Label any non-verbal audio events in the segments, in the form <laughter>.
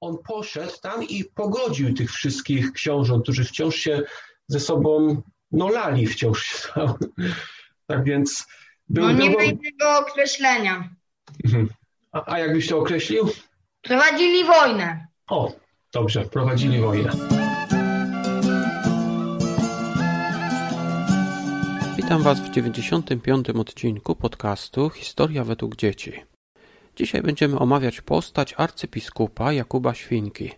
on poszedł tam i pogodził tych wszystkich książąt, którzy wciąż się ze sobą no lali wciąż. <laughs> Tak więc był No nie ma innego określenia. Mhm. A, a jakbyś to określił? Prowadzili wojnę. O, dobrze, prowadzili wojnę. Witam Was w 95. odcinku podcastu Historia według dzieci. Dzisiaj będziemy omawiać postać arcybiskupa Jakuba Świnki.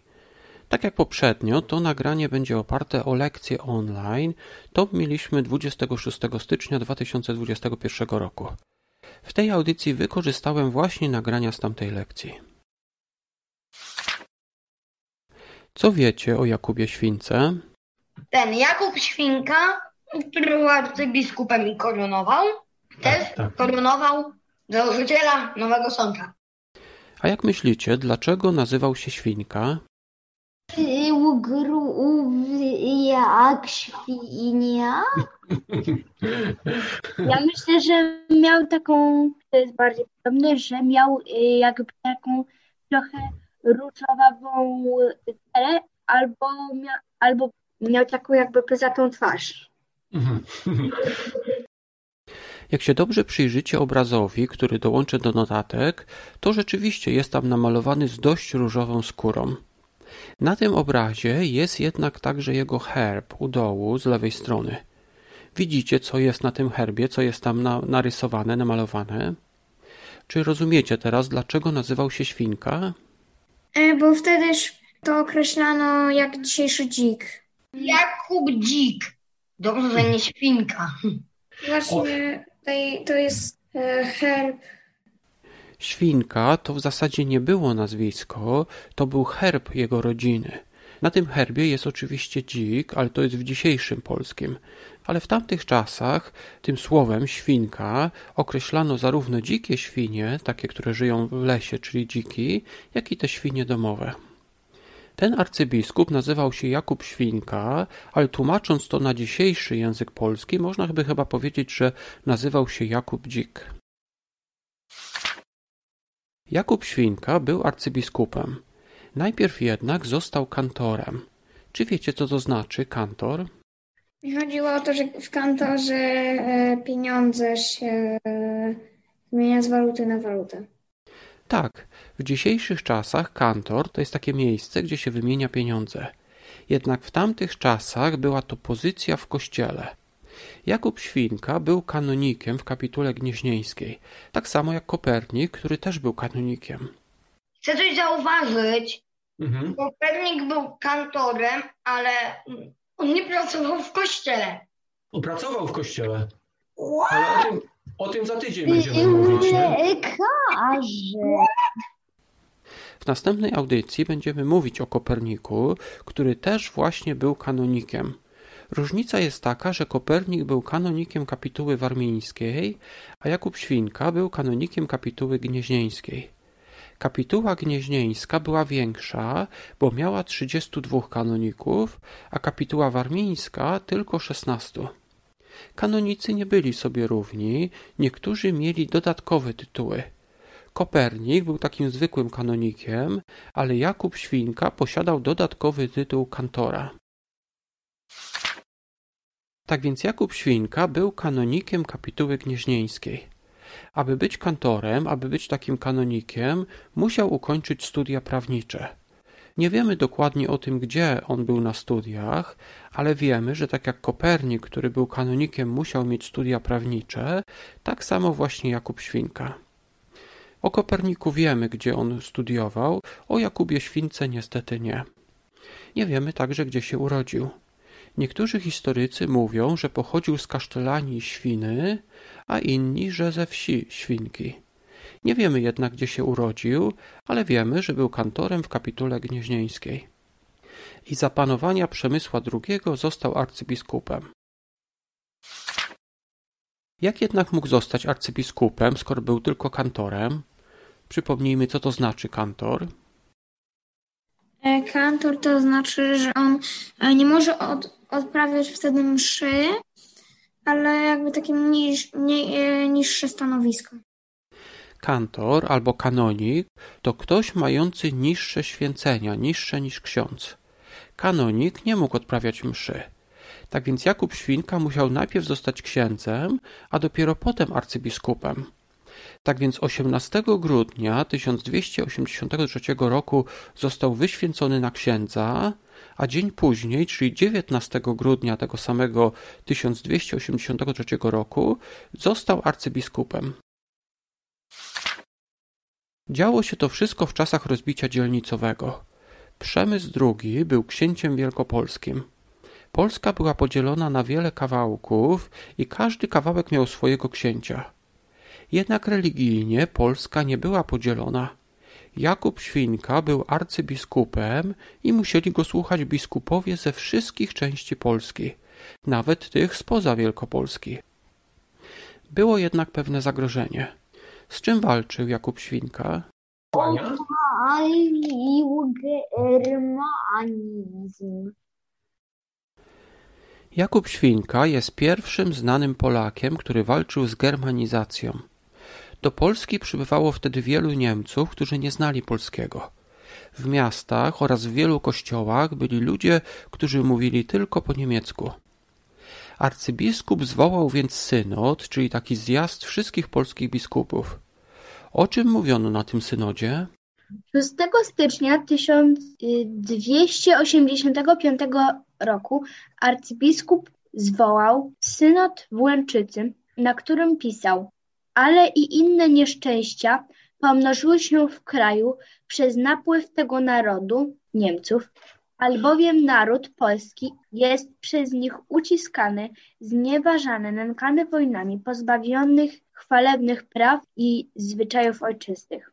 Tak jak poprzednio, to nagranie będzie oparte o lekcję online. To mieliśmy 26 stycznia 2021 roku. W tej audycji wykorzystałem właśnie nagrania z tamtej lekcji. Co wiecie o Jakubie Śwince? Ten Jakub Świnka, który był arcybiskupem i koronował, też tak, tak. koronował założyciela Nowego Sącza. A jak myślicie, dlaczego nazywał się Świnka? Był gruby jak świnia? Ja myślę, że miał taką, to jest bardziej podobne, że miał y, jakby taką trochę różowawą cerę, albo, mia, albo miał taką jakby pyzatą twarz. <laughs> Jak się dobrze przyjrzycie obrazowi, który dołączę do notatek, to rzeczywiście jest tam namalowany z dość różową skórą. Na tym obrazie jest jednak także jego herb u dołu z lewej strony. Widzicie, co jest na tym herbie, co jest tam na, narysowane, namalowane? Czy rozumiecie teraz, dlaczego nazywał się świnka? E, bo wtedy to określano jak dzisiejszy dzik. Jakub Dzik. Dobrze, że nie świnka. Właśnie to jest e, herb. Świnka to w zasadzie nie było nazwisko, to był herb jego rodziny. Na tym herbie jest oczywiście dzik, ale to jest w dzisiejszym polskim. Ale w tamtych czasach tym słowem świnka określano zarówno dzikie świnie, takie, które żyją w lesie, czyli dziki, jak i te świnie domowe. Ten arcybiskup nazywał się Jakub Świnka, ale tłumacząc to na dzisiejszy język polski, można by chyba powiedzieć, że nazywał się Jakub Dzik. Jakub Świnka był arcybiskupem. Najpierw jednak został kantorem. Czy wiecie, co to znaczy kantor? Chodziło o to, że w kantorze e, pieniądze się e, zmienia z waluty na walutę. Tak, w dzisiejszych czasach kantor to jest takie miejsce, gdzie się wymienia pieniądze. Jednak w tamtych czasach była to pozycja w kościele. Jakub Świnka był kanonikiem w kapitule gnieźnieńskiej, tak samo jak Kopernik, który też był kanonikiem. Chcę coś zauważyć. Mhm. Kopernik był kantorem, ale on nie pracował w kościele. On pracował w kościele. Ale o tym, o tym za tydzień będziemy mówić. Nie? W następnej audycji będziemy mówić o Koperniku, który też właśnie był kanonikiem. Różnica jest taka, że Kopernik był kanonikiem kapituły warmińskiej, a Jakub Świnka był kanonikiem kapituły gnieźnieńskiej. Kapituła gnieźnieńska była większa, bo miała 32 kanoników, a kapituła warmińska tylko 16. Kanonicy nie byli sobie równi, niektórzy mieli dodatkowe tytuły. Kopernik był takim zwykłym kanonikiem, ale Jakub Świnka posiadał dodatkowy tytuł kantora. Tak więc Jakub Świnka był kanonikiem kapituły gnieźnieńskiej. Aby być kantorem, aby być takim kanonikiem, musiał ukończyć studia prawnicze. Nie wiemy dokładnie o tym, gdzie on był na studiach, ale wiemy, że tak jak Kopernik, który był kanonikiem, musiał mieć studia prawnicze, tak samo właśnie Jakub Świnka. O Koperniku wiemy, gdzie on studiował, o Jakubie Śwince niestety nie. Nie wiemy także, gdzie się urodził. Niektórzy historycy mówią, że pochodził z kasztelanii Świny, a inni, że ze wsi Świnki. Nie wiemy jednak, gdzie się urodził, ale wiemy, że był kantorem w kapitule gnieźnieńskiej. I za panowania Przemysła II został arcybiskupem. Jak jednak mógł zostać arcybiskupem, skoro był tylko kantorem? Przypomnijmy, co to znaczy kantor. E, kantor to znaczy, że on e, nie może od, odprawiać wtedy mszy, ale jakby takie niż, nie, e, niższe stanowisko. Kantor albo kanonik to ktoś mający niższe święcenia, niższe niż ksiądz. Kanonik nie mógł odprawiać mszy. Tak więc Jakub Świnka musiał najpierw zostać księdzem, a dopiero potem arcybiskupem. Tak więc 18 grudnia 1283 roku został wyświęcony na księdza, a dzień później, czyli 19 grudnia tego samego 1283 roku, został arcybiskupem. Działo się to wszystko w czasach rozbicia dzielnicowego. Przemysł II był księciem wielkopolskim. Polska była podzielona na wiele kawałków i każdy kawałek miał swojego księcia. Jednak religijnie Polska nie była podzielona. Jakub Świnka był arcybiskupem i musieli go słuchać biskupowie ze wszystkich części Polski, nawet tych spoza Wielkopolski. Było jednak pewne zagrożenie. Z czym walczył Jakub Świnka? Jakub Świnka jest pierwszym znanym Polakiem, który walczył z germanizacją. Do Polski przybywało wtedy wielu Niemców, którzy nie znali polskiego. W miastach oraz w wielu kościołach byli ludzie, którzy mówili tylko po niemiecku. Arcybiskup zwołał więc synod, czyli taki zjazd wszystkich polskich biskupów. O czym mówiono na tym synodzie? 6 stycznia 1285 roku arcybiskup zwołał synod w Łęczycy, na którym pisał ale i inne nieszczęścia pomnożyły się w kraju przez napływ tego narodu, Niemców, albowiem naród polski jest przez nich uciskany, znieważany, nękany wojnami, pozbawionych chwalebnych praw i zwyczajów ojczystych.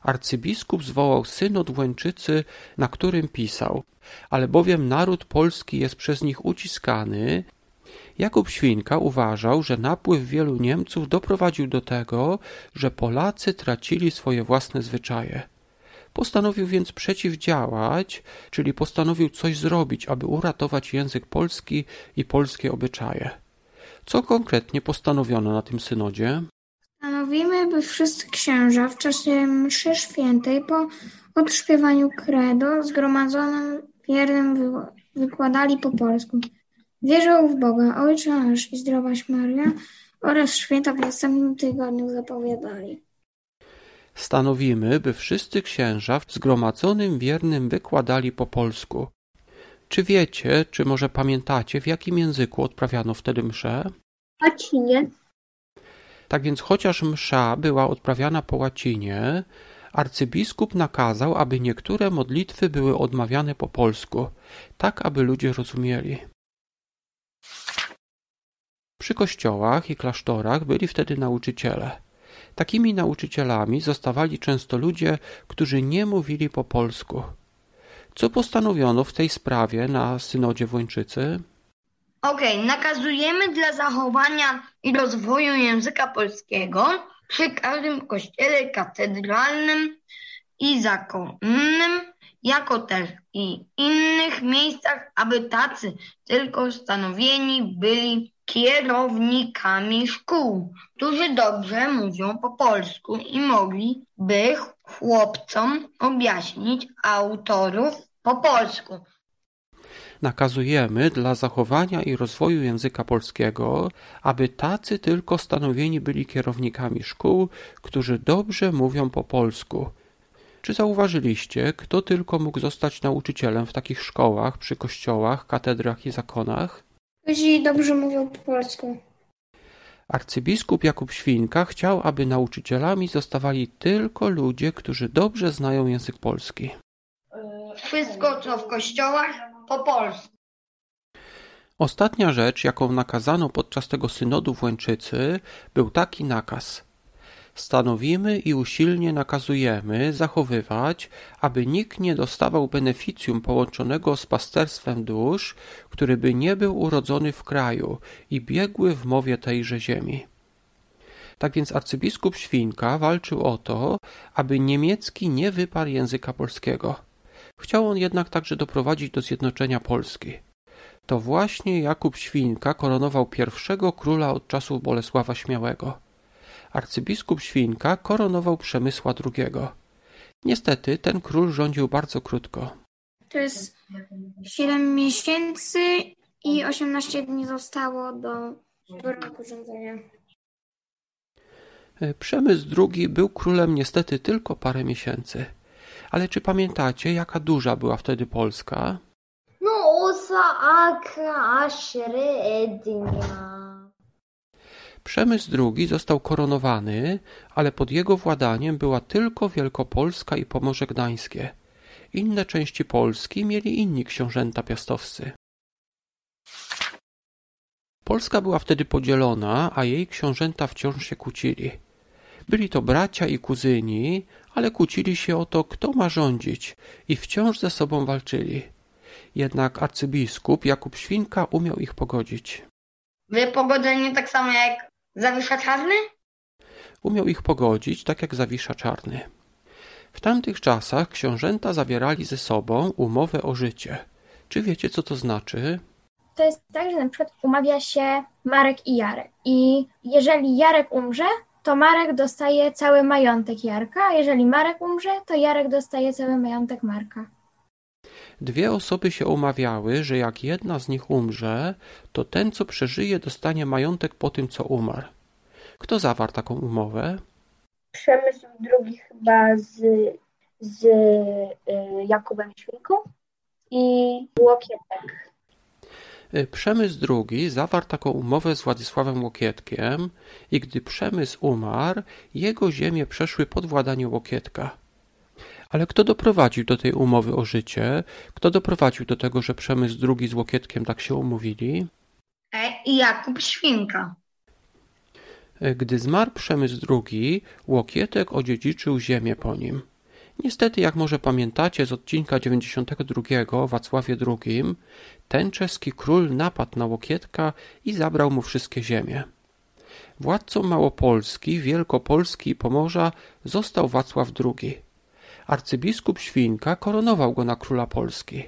Arcybiskup zwołał synod Łęczycy, na którym pisał, albowiem naród polski jest przez nich uciskany, Jakub Świnka uważał, że napływ wielu Niemców doprowadził do tego, że Polacy tracili swoje własne zwyczaje. Postanowił więc przeciwdziałać, czyli postanowił coś zrobić, aby uratować język polski i polskie obyczaje. Co konkretnie postanowiono na tym synodzie? Stanowimy, by wszyscy księża w czasie mszy świętej po odśpiewaniu credo zgromadzonym wiernym wykładali po polsku. Wierzę w Boga, Ojcze nasz i zdrowaś Maria oraz święta w następnym tygodniu zapowiadali. Stanowimy, by wszyscy księża w zgromadzonym wiernym wykładali po polsku. Czy wiecie, czy może pamiętacie, w jakim języku odprawiano wtedy mszę? Łacinie. Tak więc chociaż msza była odprawiana po łacinie, arcybiskup nakazał, aby niektóre modlitwy były odmawiane po polsku, tak aby ludzie rozumieli. Przy kościołach i klasztorach byli wtedy nauczyciele. Takimi nauczycielami zostawali często ludzie, którzy nie mówili po polsku. Co postanowiono w tej sprawie na synodzie w? Okej, okay, nakazujemy dla zachowania i rozwoju języka polskiego przy każdym kościele katedralnym i zakonnym, jako też i innych miejscach, aby tacy tylko stanowieni byli kierownikami szkół, którzy dobrze mówią po polsku i mogliby chłopcom objaśnić autorów po polsku. Nakazujemy dla zachowania i rozwoju języka polskiego, aby tacy tylko stanowieni byli kierownikami szkół, którzy dobrze mówią po polsku. Czy zauważyliście, kto tylko mógł zostać nauczycielem w takich szkołach, przy kościołach, katedrach i zakonach? Którzy dobrze mówią po polsku. Arcybiskup Jakub Świnka chciał, aby nauczycielami zostawali tylko ludzie, którzy dobrze znają język polski. Wszystko, co w kościołach, po polsku. Ostatnia rzecz, jaką nakazano podczas tego synodu w Łęczycy, był taki nakaz – Stanowimy i usilnie nakazujemy zachowywać, aby nikt nie dostawał beneficjum połączonego z pasterstwem dusz, który by nie był urodzony w kraju i biegły w mowie tejże ziemi. Tak więc arcybiskup Świnka walczył o to, aby niemiecki nie wyparł języka polskiego. Chciał on jednak także doprowadzić do zjednoczenia Polski. To właśnie Jakub Świnka koronował pierwszego króla od czasów Bolesława Śmiałego Arcybiskup Świnka koronował Przemysła II. Niestety ten król rządził bardzo krótko. To jest 7 miesięcy i 18 dni zostało do roku rządzenia. Przemysł II był królem niestety tylko parę miesięcy. Ale czy pamiętacie, jaka duża była wtedy Polska? No, osa akra średnia. Przemysł II został koronowany, ale pod jego władaniem była tylko Wielkopolska i Pomorze Gdańskie. Inne części Polski mieli inni książęta piastowscy. Polska była wtedy podzielona, a jej książęta wciąż się kłócili. Byli to bracia i kuzyni, ale kłócili się o to, kto ma rządzić i wciąż ze sobą walczyli. Jednak arcybiskup Jakub Świnka umiał ich pogodzić. Wypogodzenie tak samo jak Zawisza Czarny? Umiał ich pogodzić, tak jak Zawisza Czarny. W tamtych czasach książęta zawierali ze sobą umowę o życie. Czy wiecie, co to znaczy? To jest tak, że na przykład umawia się Marek i Jarek. I jeżeli Jarek umrze, to Marek dostaje cały majątek Jarka, a jeżeli Marek umrze, to Jarek dostaje cały majątek Marka. Dwie osoby się umawiały, że jak jedna z nich umrze, to ten, co przeżyje, dostanie majątek po tym, co umarł. Kto zawarł taką umowę? Przemysł drugi chyba z, z y, Jakubem Świnką i Łokietek. Y, Przemysł II zawarł taką umowę z Władysławem Łokietkiem i gdy Przemysł umarł, jego ziemie przeszły pod władanie Łokietka. Ale kto doprowadził do tej umowy o życie? Kto doprowadził do tego, że Przemysł II z Łokietkiem tak się umówili? E, I Jakub Świnka. Y, Gdy zmarł Przemysł II, Łokietek odziedziczył ziemię po nim. Niestety, jak może pamiętacie z odcinka 92 o Wacławie II, ten czeski król napadł na Łokietka i zabrał mu wszystkie ziemie. Władcą Małopolski, Wielkopolski i Pomorza został Wacław II. Arcybiskup Świnka koronował go na króla Polski.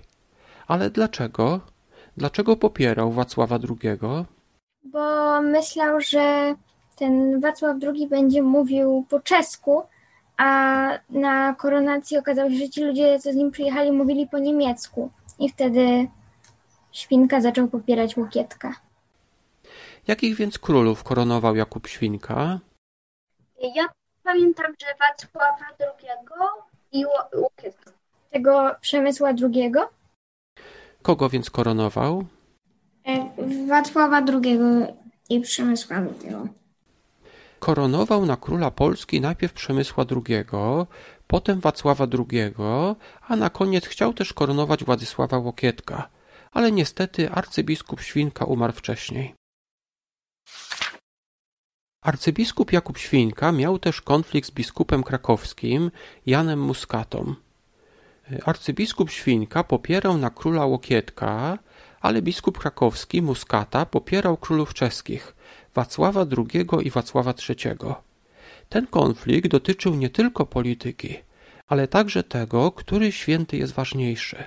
Ale dlaczego? Dlaczego popierał Wacława II? Bo myślał, że ten Wacław II będzie mówił po czesku, a na koronacji okazało się, że ci ludzie, co z nim przyjechali, mówili po niemiecku. I wtedy Świnka zaczął popierać Łokietka. Jakich więc królów koronował Jakub Świnka? Ja pamiętam, że Wacława II i Łokietka. Tego Przemysła II? Kogo więc koronował? Wacława II i Przemysła II. Koronował na króla Polski najpierw Przemysła II, potem Wacława II, a na koniec chciał też koronować Władysława Łokietka, ale niestety arcybiskup Świnka umarł wcześniej. Arcybiskup Jakub Świnka miał też konflikt z biskupem krakowskim Janem Muskatą. Arcybiskup Świnka popierał na króla Łokietka, ale biskup krakowski Muskata popierał królów czeskich Wacława II i Wacława III. Ten konflikt dotyczył nie tylko polityki, ale także tego, który święty jest ważniejszy.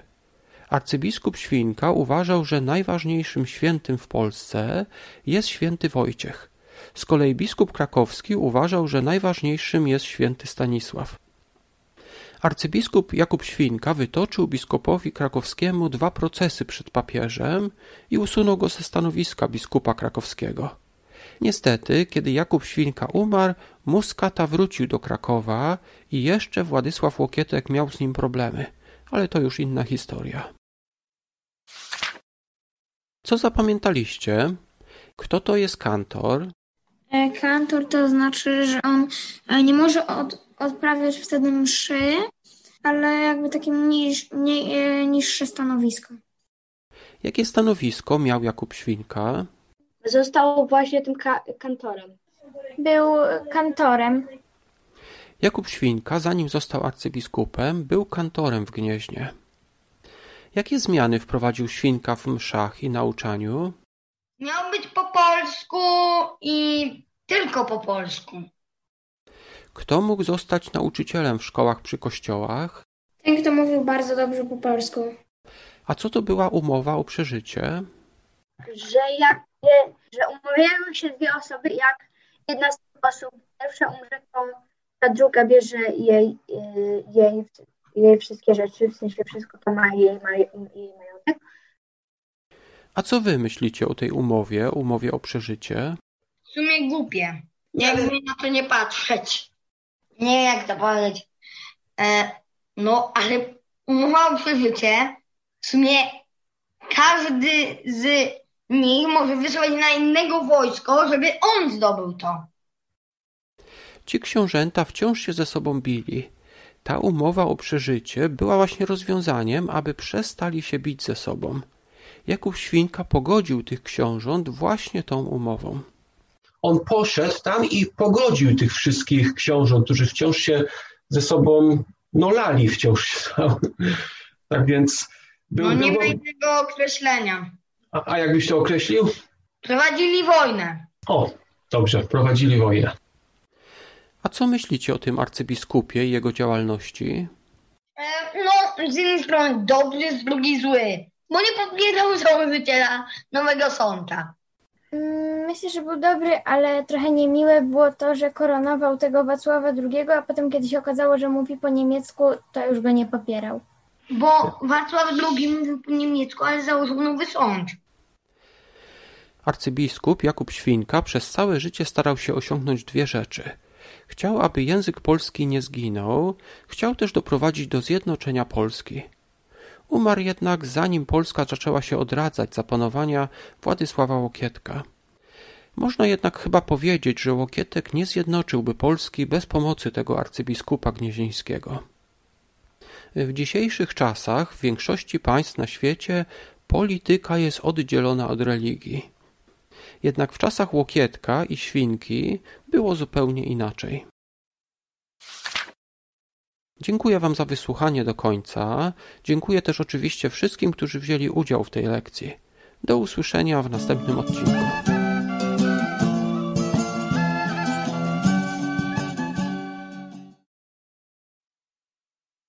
Arcybiskup Świnka uważał, że najważniejszym świętym w Polsce jest święty Wojciech. Z kolei biskup krakowski uważał, że najważniejszym jest święty Stanisław. Arcybiskup Jakub Świnka wytoczył biskupowi krakowskiemu dwa procesy przed papieżem i usunął go ze stanowiska biskupa krakowskiego. Niestety, kiedy Jakub Świnka umarł, Muskata wrócił do Krakowa i jeszcze Władysław Łokietek miał z nim problemy, ale to już inna historia. Co zapamiętaliście? Kto to jest kantor? E, Kantor to znaczy, że on e, nie może od, odprawiać wtedy mszy, ale jakby takie niż, nie, e, niższe stanowisko. Jakie stanowisko miał Jakub Świnka? Został właśnie tym ka- kantorem. Był kantorem. Jakub Świnka, zanim został arcybiskupem, był kantorem w Gnieźnie. Jakie zmiany wprowadził Świnka w mszach i nauczaniu? Miał być po polsku i tylko po polsku. Kto mógł zostać nauczycielem w szkołach przy kościołach? Ten, kto mówił bardzo dobrze po polsku. A co to była umowa o przeżycie? Że jak że umawiają się dwie osoby, jak jedna z tych osób pierwsza umrze, to ta druga bierze jej, jej, jej wszystkie rzeczy, w sensie wszystko to ma jej, ma jej majątek. A co wy myślicie o tej umowie, umowie o przeżycie? W sumie głupie. Jakby na to nie patrzeć. Nie jak to powiedzieć. E, no, ale umowa o przeżycie, w sumie każdy z nich może wysłać na innego wojsko, żeby on zdobył to. Ci książęta wciąż się ze sobą bili. Ta umowa o przeżycie była właśnie rozwiązaniem, aby przestali się bić ze sobą. Jakub Świnka pogodził tych książąt właśnie tą umową. On poszedł tam i pogodził tych wszystkich książąt, którzy wciąż się ze sobą no lali wciąż. <laughs> tak więc... Był, no nie było... ma innego określenia. A, a jakbyś to określił? Prowadzili wojnę. O, dobrze, prowadzili wojnę. A co myślicie o tym arcybiskupie i jego działalności? E, no, z jednej strony dobry, z drugiej zły, bo nie popierał <laughs> założyciela nowego sąda. Mm, myślę, że był dobry, ale trochę niemiłe było to, że koronował tego Wacława II, a potem kiedy się okazało, że mówi po niemiecku, to już go nie popierał. Bo Wacław II mówił po niemiecku, ale założył nowy sąd. Arcybiskup Jakub Świnka przez całe życie starał się osiągnąć dwie rzeczy. Chciał, aby język polski nie zginął, chciał też doprowadzić do zjednoczenia Polski. Umarł jednak zanim Polska zaczęła się odradzać za panowania Władysława Łokietka. Można jednak chyba powiedzieć, że Łokietek nie zjednoczyłby Polski bez pomocy tego arcybiskupa gnieźnieńskiego. W dzisiejszych czasach w większości państw na świecie polityka jest oddzielona od religii. Jednak w czasach Łokietka i Świnki było zupełnie inaczej. Dziękuję Wam za wysłuchanie do końca. Dziękuję też oczywiście wszystkim, którzy wzięli udział w tej lekcji. Do usłyszenia w następnym odcinku.